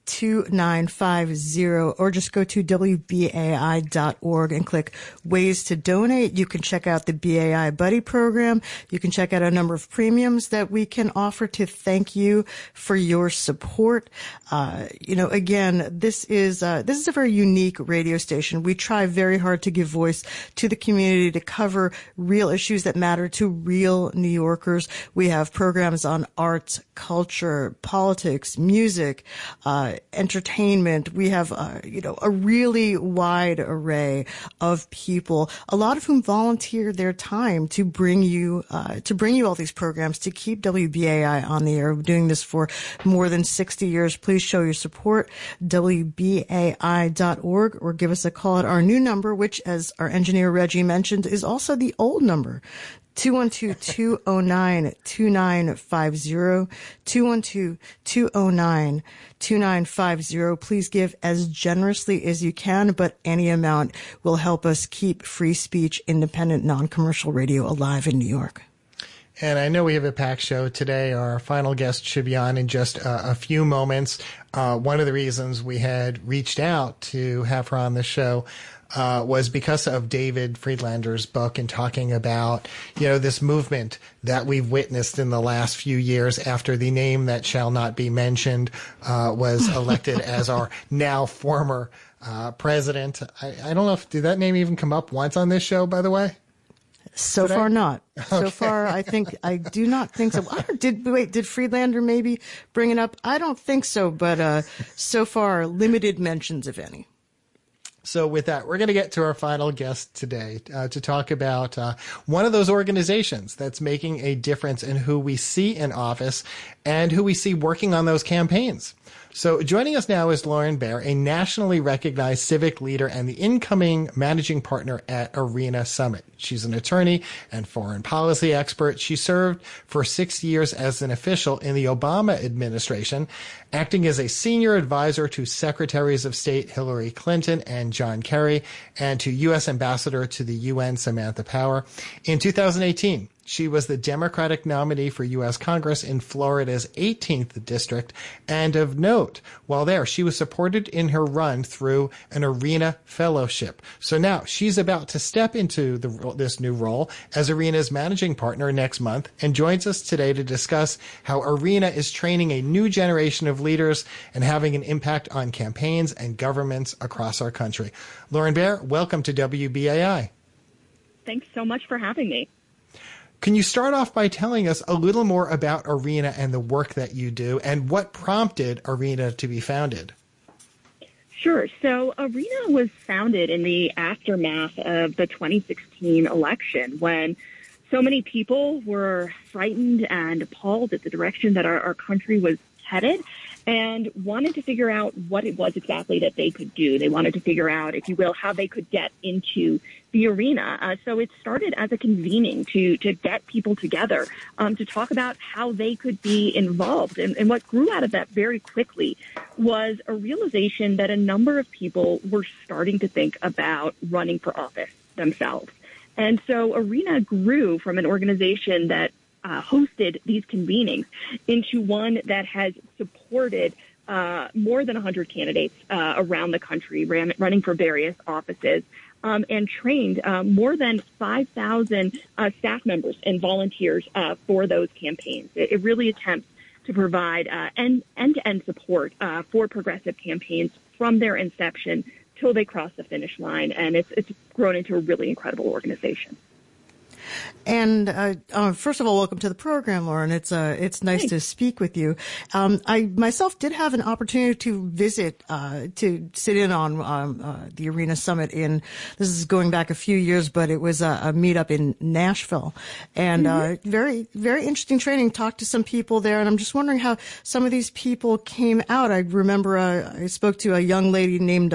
[SPEAKER 4] 2950 or just go to WBAI.org and click ways to donate. You can check out the BAI Buddy program. You can check out a number of premiums that we can offer to thank you for your support. Uh, you know, again, this is, uh, this is a very unique radio station. We try very hard to give voice to the community to cover real issues that matter to real New Yorkers. We have programs on arts, culture, politics, music, uh, entertainment. We have, uh, you know, a really wide array of people, a lot of whom volunteer their time to bring you, uh, to bring you all these programs, to keep WBAI on the air. We're doing this for more than 60 years. Please show your support, WBAI.org, or give us a call at our new number, which, as our engineer Reggie mentioned, is also the old number, 212-209-2950, 212-209-2950. Please give as generously as you can, but any amount will help us keep free speech, independent, non-commercial radio alive in New York.
[SPEAKER 3] And I know we have a packed show today. Our final guest should be on in just uh, a few moments. Uh, one of the reasons we had reached out to have her on the show uh, was because of David Freedlander's book and talking about, you know, this movement that we've witnessed in the last few years after the name that shall not be mentioned uh, was elected (laughs) as our now former uh, president. I, I, don't know if did that name even come up once on this show, by the way.
[SPEAKER 4] So did far, I? not. So far, I think I do not think so. Did wait? Did Freedlander maybe bring it up? I don't think so. But uh, so far, limited mentions, if any.
[SPEAKER 3] So, with that, we're going to get to our final guest today uh, to talk about uh, one of those organizations that's making a difference in who we see in office and who we see working on those campaigns. So joining us now is Lauren Baer, a nationally recognized civic leader and the incoming managing partner at Arena Summit. She's an attorney and foreign policy expert. She served for six years as an official in the Obama administration, acting as a senior advisor to Secretaries of State Hillary Clinton and John Kerry and to U.S. Ambassador to the UN Samantha Power. In 2018, she was the Democratic nominee for U.S. Congress in Florida's 18th district. And of note, while there, she was supported in her run through an Arena fellowship. So now she's about to step into the, this new role as Arena's managing partner next month and joins us today to discuss how Arena is training a new generation of leaders and having an impact on campaigns and governments across our country. Lauren Baer, welcome to WBAI.
[SPEAKER 7] Thanks so much for having me.
[SPEAKER 3] Can you start off by telling us a little more about Arena and the work that you do and what prompted Arena to be founded?
[SPEAKER 7] Sure. So Arena was founded in the aftermath of the 2016 election when so many people were frightened and appalled at the direction that our, our country was headed and wanted to figure out what it was exactly that they could do. They wanted to figure out, if you will, how they could get into the arena. Uh, so it started as a convening to to get people together um, to talk about how they could be involved. And, and what grew out of that very quickly was a realization that a number of people were starting to think about running for office themselves. And so Arena grew from an organization that uh, hosted these convenings into one that has supported uh, more than 100 candidates uh, around the country ran, running for various offices um, and trained uh, more than 5,000 uh, staff members and volunteers uh, for those campaigns. It, it, really attempts to provide end, end-to-end support for progressive campaigns from their inception till they cross the finish line, and it's, it's grown into a really incredible organization.
[SPEAKER 4] And uh, uh, first of all, welcome to the program, Lauren. It's uh, it's nice Thanks. to speak with you. Um, I myself did have an opportunity to visit uh, to sit in on um, uh, the Arena Summit in this is going back a few years, but it was a, a meetup in Nashville, and uh, mm-hmm. very very interesting training. Talked to some people there, and I'm just wondering how some of these people came out. I remember I spoke to a young lady named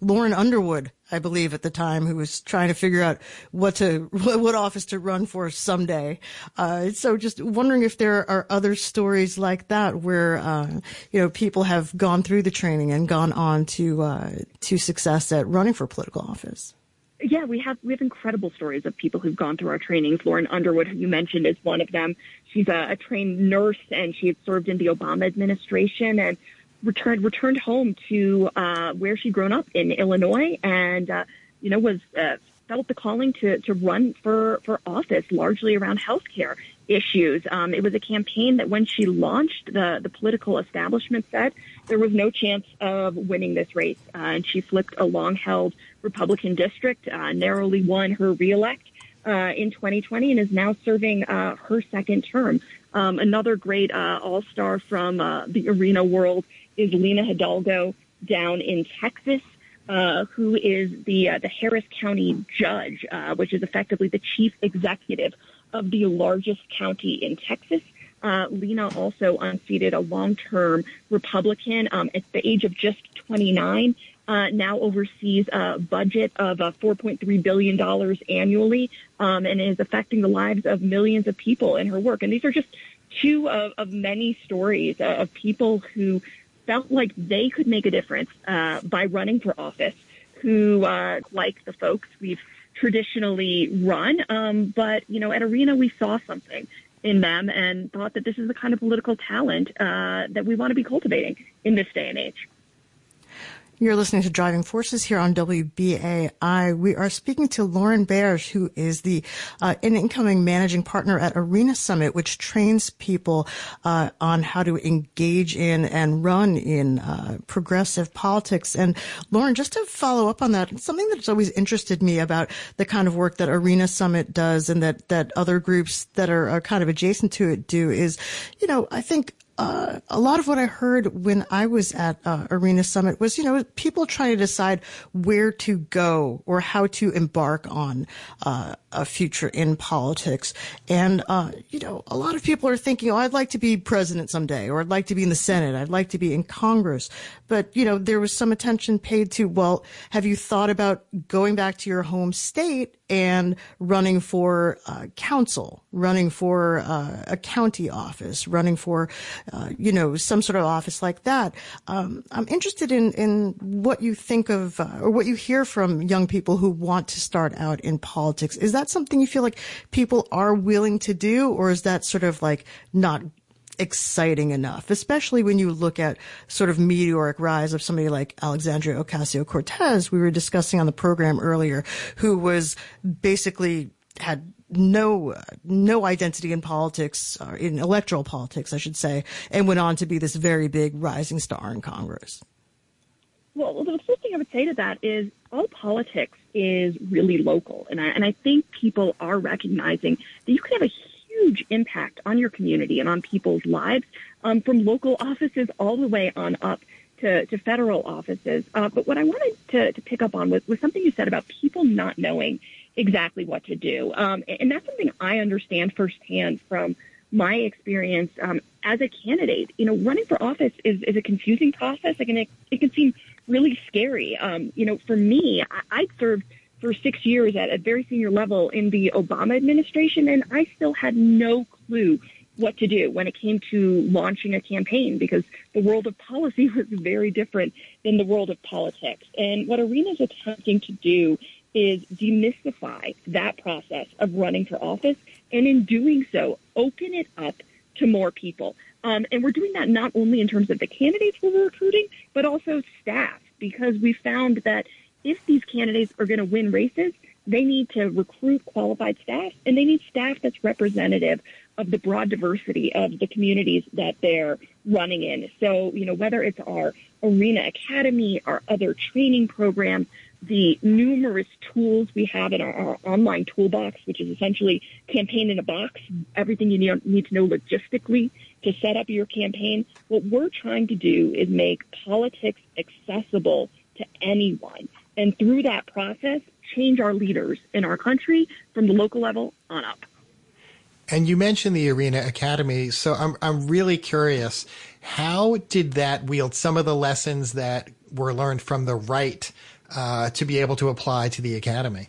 [SPEAKER 4] Lauren Underwood I believe at the time, who was trying to figure out what to (laughs) what office to run for someday. Uh, so just wondering if there are other stories like that where uh, you know people have gone through the training and gone on to uh, to success at running for political office.
[SPEAKER 7] Yeah, we have we have incredible stories of people who've gone through our trainings. Lauren Underwood, who you mentioned, is one of them. She's a, a trained nurse and she had served in the Obama administration and returned returned home to uh, where she'd grown up in Illinois, and uh, you know was uh, felt the calling to to run for for office, largely around healthcare issues. Um, it was a campaign that when she launched, the the political establishment said there was no chance of winning this race, uh, and she flipped a long held Republican district, uh, narrowly won her reelect. Uh, in 2020 and is now serving uh, her second term. Um, another great uh, all star from uh, the arena world is Lina Hidalgo down in Texas. Uh, who is the uh, the Harris County judge, uh, which is effectively the chief executive of the largest county in Texas. Uh, Lina also unseated a long-term Republican um, at the age of just 29. Uh, now oversees a budget of uh, $4.3 billion annually um, and is affecting the lives of millions of people in her work. And these are just two of, of many stories of people who felt like they could make a difference uh, by running for office, who, uh, like the folks we've traditionally run, um, but, you know, at Arena we saw something in them and thought that this is the kind of political talent uh, that we want to be cultivating in this day and age.
[SPEAKER 4] You're listening to Driving Forces here on WBAI. We are speaking to Lauren Baer, who is the uh, an incoming managing partner at Arena Summit, which trains people uh, on how to engage in and run in uh, progressive politics. And Lauren, just to follow up on that, something that's always interested me about the kind of work that Arena Summit does and that that other groups that are, are kind of adjacent to it do is, you know, I think uh, a lot of what I heard when I was at uh, Arena Summit was, you know, people trying to decide where to go or how to embark on uh, a future in politics. And, uh, you know, a lot of people are thinking, oh, I'd like to be president someday, or I'd like to be in the Senate, I'd like to be in Congress. But, you know, there was some attention paid to, well, have you thought about going back to your home state and running for uh, council, running for uh, a county office, running for, uh, you know, some sort of office like that. Um, I'm interested in, in what you think of uh, or what you hear from young people who want to start out in politics. Is that something you feel like people are willing to do, or is that sort of like not exciting enough, especially when you look at sort of meteoric rise of somebody like Alexandria Ocasio-Cortez, we were discussing on the program earlier, who was basically had no no identity in politics or in electoral politics, I should say, and went on to be this very big rising star in Congress.
[SPEAKER 7] Well, the thing I would say to that is all politics is really local, and I and I think people are recognizing that you can have a huge impact on your community and on people's lives um, from local offices all the way on up to, to federal offices. Uh, but what I wanted to, to pick up on was, was something you said about people not knowing exactly what to do. Um, and that's something I understand firsthand from my experience um, as a candidate. You know, running for office is, is a confusing process. Like, it, it can seem really scary. Um, you know, for me, I, I served – for six years at a very senior level in the Obama administration, and I still had no clue what to do when it came to launching a campaign because the world of policy (laughs) was very different than the world of politics. And what Arena is attempting to do is demystify that process of running for office, and in doing so, open it up to more people. Um, and we're doing that not only in terms of the candidates we're recruiting, but also staff, because we found that if these candidates are going to win races, they need to recruit qualified staff and they need staff that's representative of the broad diversity of the communities that they're running in. So, you know, whether it's our Arena Academy, our other training programs, the numerous tools we have in our, our, online toolbox, which is essentially campaign in a box, everything you need, need to know logistically to set up your campaign. What we're trying to do is make politics accessible to anyone and through that process, change our leaders in our country from the local level on up.
[SPEAKER 3] And you mentioned the Arena Academy, so I'm I'm really curious. How did that wield some of the lessons that were learned from the right uh, to be able to apply to the academy?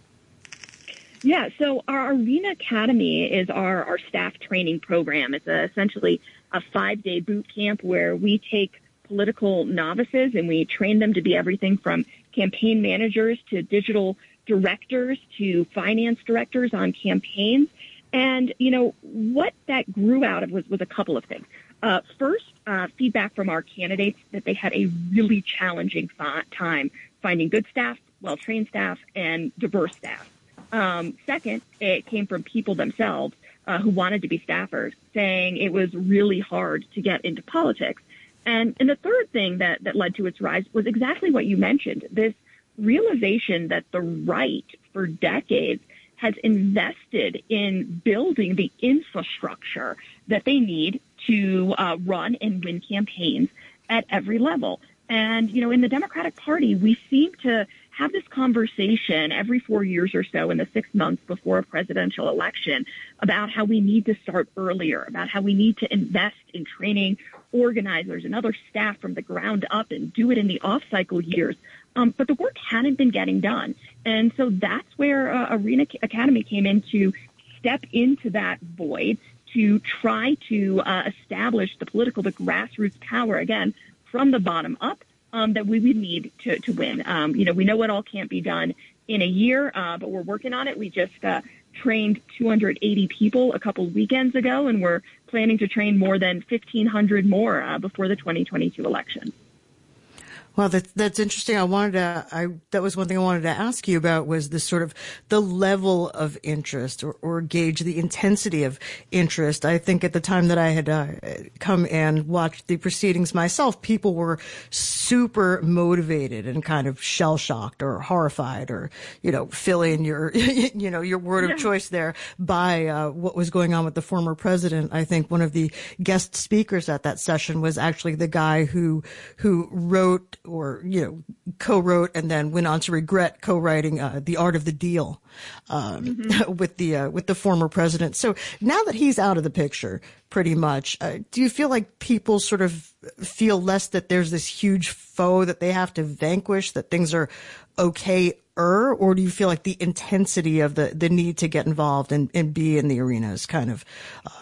[SPEAKER 7] Yeah, so our Arena Academy is our, our staff training program. It's a, essentially a five day boot camp where we take political novices and we train them to be everything from campaign managers to digital directors to finance directors on campaigns. And, you know, what that grew out of was, was a couple of things. Uh, first, uh, feedback from our candidates that they had a really challenging time finding good staff, well-trained staff, and diverse staff. Um, second, it came from people themselves uh, who wanted to be staffers, saying it was really hard to get into politics. And, and the third thing that, that led to its rise was exactly what you mentioned, this realization that the right for decades has invested in building the infrastructure that they need to uh, run and win campaigns at every level. And, you know, in the Democratic Party, we seem to have this conversation every four years or so in the six months before a presidential election about how we need to start earlier, about how we need to invest in training organizers and other staff from the ground up and do it in the off cycle years. Um, but the work hadn't been getting done. And so that's where uh, Arena Academy came in to step into that void to try to uh, establish the political, the grassroots power again from the bottom up um, that we would need to, to win. Um, you know, we know it all can't be done in a year, uh, but we're working on it. We just uh, trained 280 people a couple weekends ago, and we're planning to train more than 1,500 more uh, before the 2022 election.
[SPEAKER 4] Well, that's that's interesting. I wanted to. I that was one thing I wanted to ask you about was the sort of the level of interest or, or gauge the intensity of interest. I think at the time that I had uh, come and watched the proceedings myself, people were super motivated and kind of shell shocked or horrified or you know fill in your (laughs) you know your word of choice there by uh, what was going on with the former president. I think one of the guest speakers at that session was actually the guy who who wrote or you know co-wrote and then went on to regret co-writing uh, the art of the deal um, mm-hmm. (laughs) with the uh, with the former president. So now that he's out of the picture, pretty much, uh, do you feel like people sort of feel less that there's this huge foe that they have to vanquish, that things are okay? or do you feel like the intensity of the, the need to get involved and, and be in the arena is kind of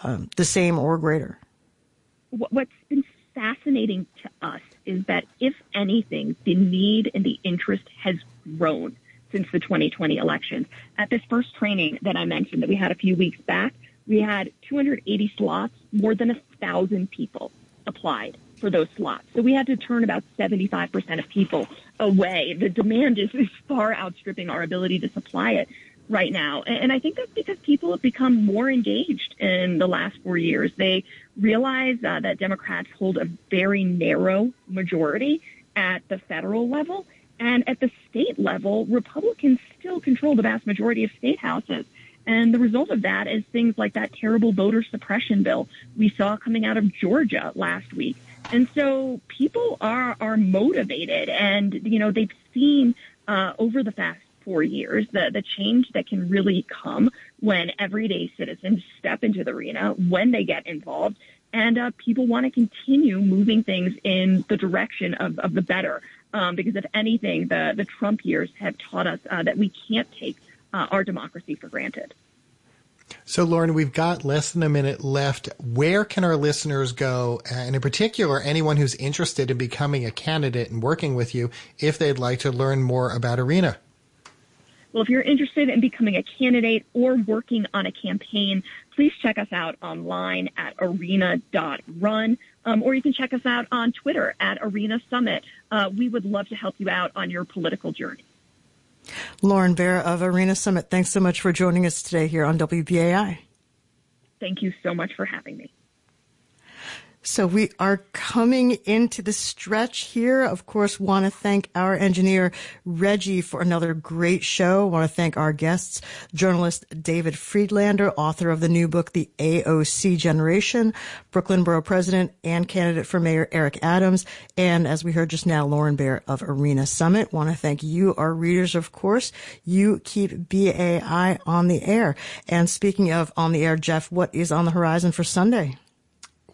[SPEAKER 4] um, the same or greater?
[SPEAKER 7] What's been fascinating to us is that if anything, the need and the interest has grown since the 2020 elections. At this first training that I mentioned that we had a few weeks back, we had 280 slots, more than a thousand people applied for those slots. So we had to turn about 75% of people away. The demand is, is far outstripping our ability to supply it right now. And I think that's because people have become more engaged in the last four years. They realize uh, that Democrats hold a very narrow majority at the federal level. And at the state level, Republicans still control the vast majority of state houses. And the result of that is things like that terrible voter suppression bill we saw coming out of Georgia last week. And so people are, are motivated and, you know, they've seen uh, over the past four years, the, the change that can really come when everyday citizens step into the arena, when they get involved, and uh, people want to continue moving things in the direction of, of the better. Um, because if anything, the, the Trump years have taught us uh, that we can't take uh, our democracy for granted.
[SPEAKER 3] So, Lauren, we've got less than a minute left. Where can our listeners go, and in particular, anyone who's interested in becoming a candidate and working with you, if they'd like to learn more about Arena?
[SPEAKER 7] Well, if you're interested in becoming a candidate or working on a campaign, please check us out online at arena.run, um, or you can check us out on Twitter at Arena Summit. Uh, we would love to help you out on your political journey.
[SPEAKER 4] Lauren Baer of Arena Summit, thanks so much for joining us today here on WBAI.
[SPEAKER 7] Thank you so much for having me.
[SPEAKER 4] So we are coming into the stretch here. Of course, want to thank our engineer Reggie for another great show. Want to thank our guests, journalist David Freedlander, author of the new book, The AOC Generation, Brooklyn Borough President and candidate for Mayor Eric Adams, and as we heard just now, Lauren Baer of Arena Summit. Want to thank you, our readers, of course. You keep BAI on the air. And speaking of on the air, Jeff, what is on the horizon for Sunday?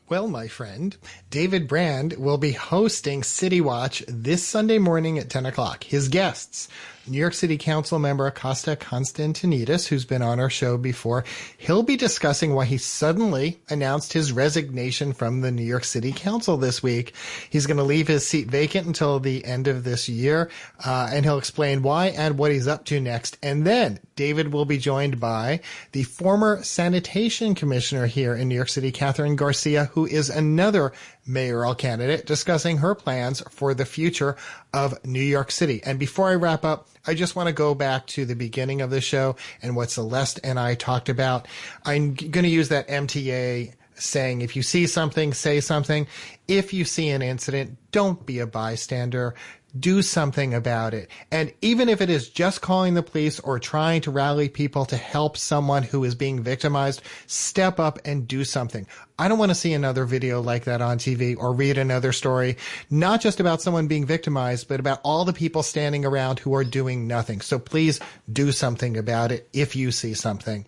[SPEAKER 3] Well, my friend, David Brand will be hosting City Watch this Sunday morning at 10 o'clock. His guests, New York City Council member Acosta Constantinides, who's been on our show before. He'll be discussing why he suddenly announced his resignation from the New York City Council this week. He's going to leave his seat vacant until the end of this year, uh, and he'll explain why and what he's up to next. And then David will be joined by the former sanitation commissioner here in New York City, Kathryn Garcia, who is another mayoral candidate discussing her plans for the future of New York City. And before I wrap up, I just want to go back to the beginning of the show and what Celeste and I talked about. I'm going to use that MTA saying if you see something, say something. If you see an incident, don't be a bystander do something about it. And even if it is just calling the police or trying to rally people to help someone who is being victimized, step up and do something. I don't want to see another video like that on TV or read another story, not just about someone being victimized, but about all the people standing around who are doing nothing. So please do something about it if you see something.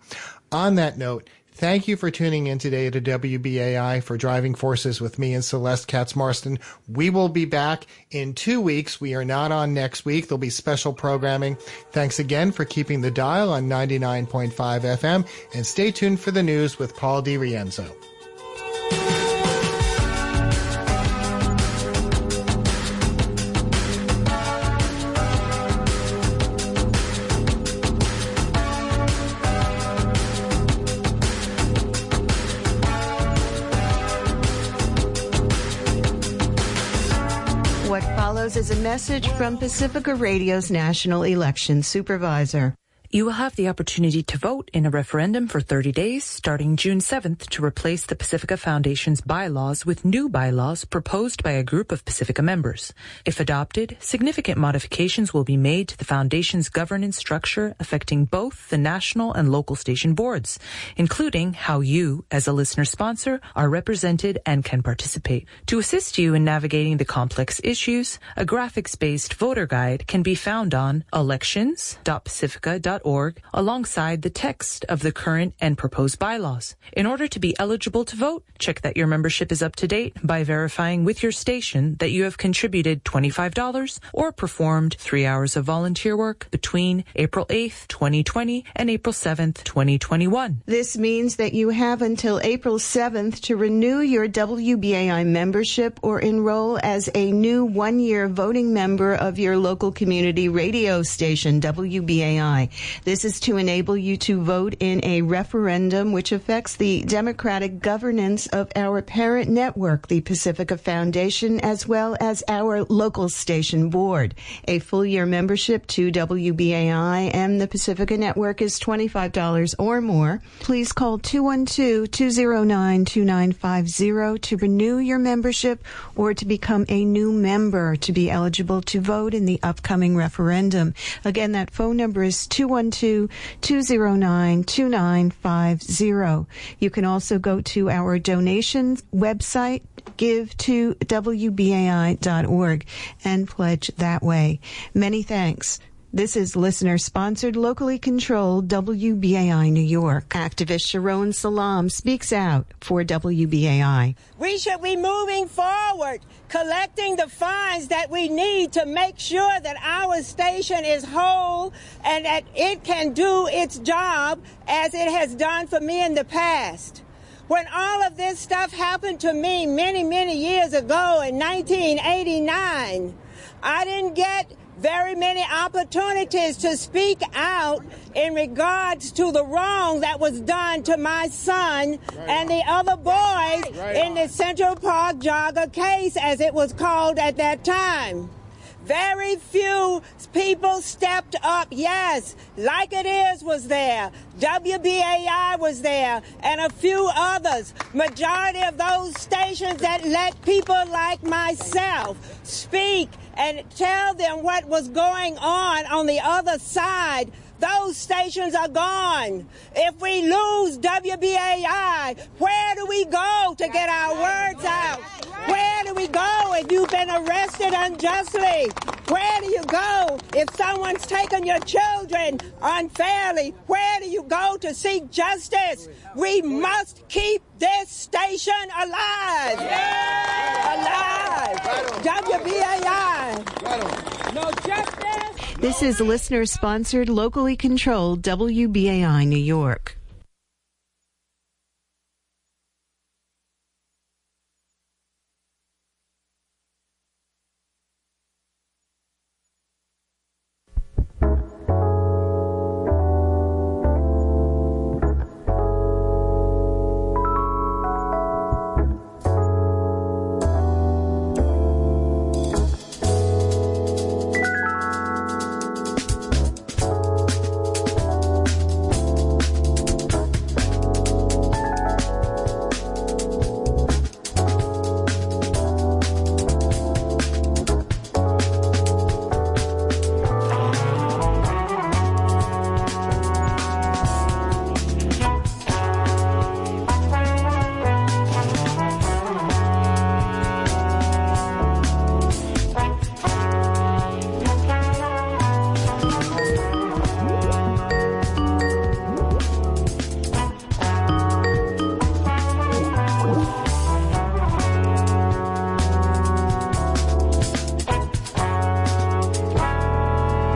[SPEAKER 3] On that note, Thank you for tuning in today to WBAI for Driving Forces with me and Celeste Katz Marston. We will be back in two weeks. We are not on next week. There'll be special programming. Thanks again for keeping the dial on 99.5 FM and stay tuned for the news with Paul DiRienzo.
[SPEAKER 1] A message from Pacifica Radio's National Election Supervisor.
[SPEAKER 8] You will have the opportunity to vote in a referendum for 30 days starting June 7th to replace the Pacifica Foundation's bylaws with new bylaws proposed by a group of Pacifica members. If adopted, significant modifications will be made to the Foundation's governance structure affecting both the national and local station boards, including how you, as a listener sponsor, are represented and can participate. To assist you in navigating the complex issues, a graphics-based voter guide can be found on elections.pacifica.org org alongside the text of the current and proposed bylaws. In order to be eligible to vote, check that your membership is up to date by verifying with your station that you have contributed $25 or performed three hours of volunteer work between April 8th, 2020 and April 7th, 2021.
[SPEAKER 1] This means that you have until April 7th to renew your WBAI membership or enroll as a new one-year voting member of your local community radio station, WBAI. This is to enable you to vote in a referendum which affects the democratic governance of our parent network, the Pacifica Foundation, as well as our local station board. A full year membership to WBAI and the Pacifica Network is $25 or more. Please call 212-209-2950 to renew your membership or to become a new member to be eligible to vote in the upcoming referendum. Again, that phone number is 212 212-209-2950. You can also go to our donations website, give to WBAI.org and pledge that way. Many thanks. This is listener sponsored, locally controlled WBAI New York. Activist Sharon Salaam speaks out for WBAI.
[SPEAKER 9] We should be moving forward, collecting the funds that we need to make sure that our station is whole and that it can do its job as it has done for me in the past. When all of this stuff happened to me many, many years ago in 1989, I didn't get very many opportunities to speak out in regards to the wrong that was done to my son right and the other boys right in the Central Park jogger case, as it was called at that time. Very few people stepped up. Yes, like it is was there. WBAI was there and a few others. Majority of those stations that let people like myself speak and tell them what was going on on the other side those stations are gone. If we lose WBAI, where do we go to get our words out? Where do we go if you've been arrested unjustly? Where do you go if someone's taken your children unfairly? Where do you go to seek justice? We must keep this station alive. Alive. WBAI. No justice.
[SPEAKER 1] This is listener sponsored, locally controlled WBAI New York.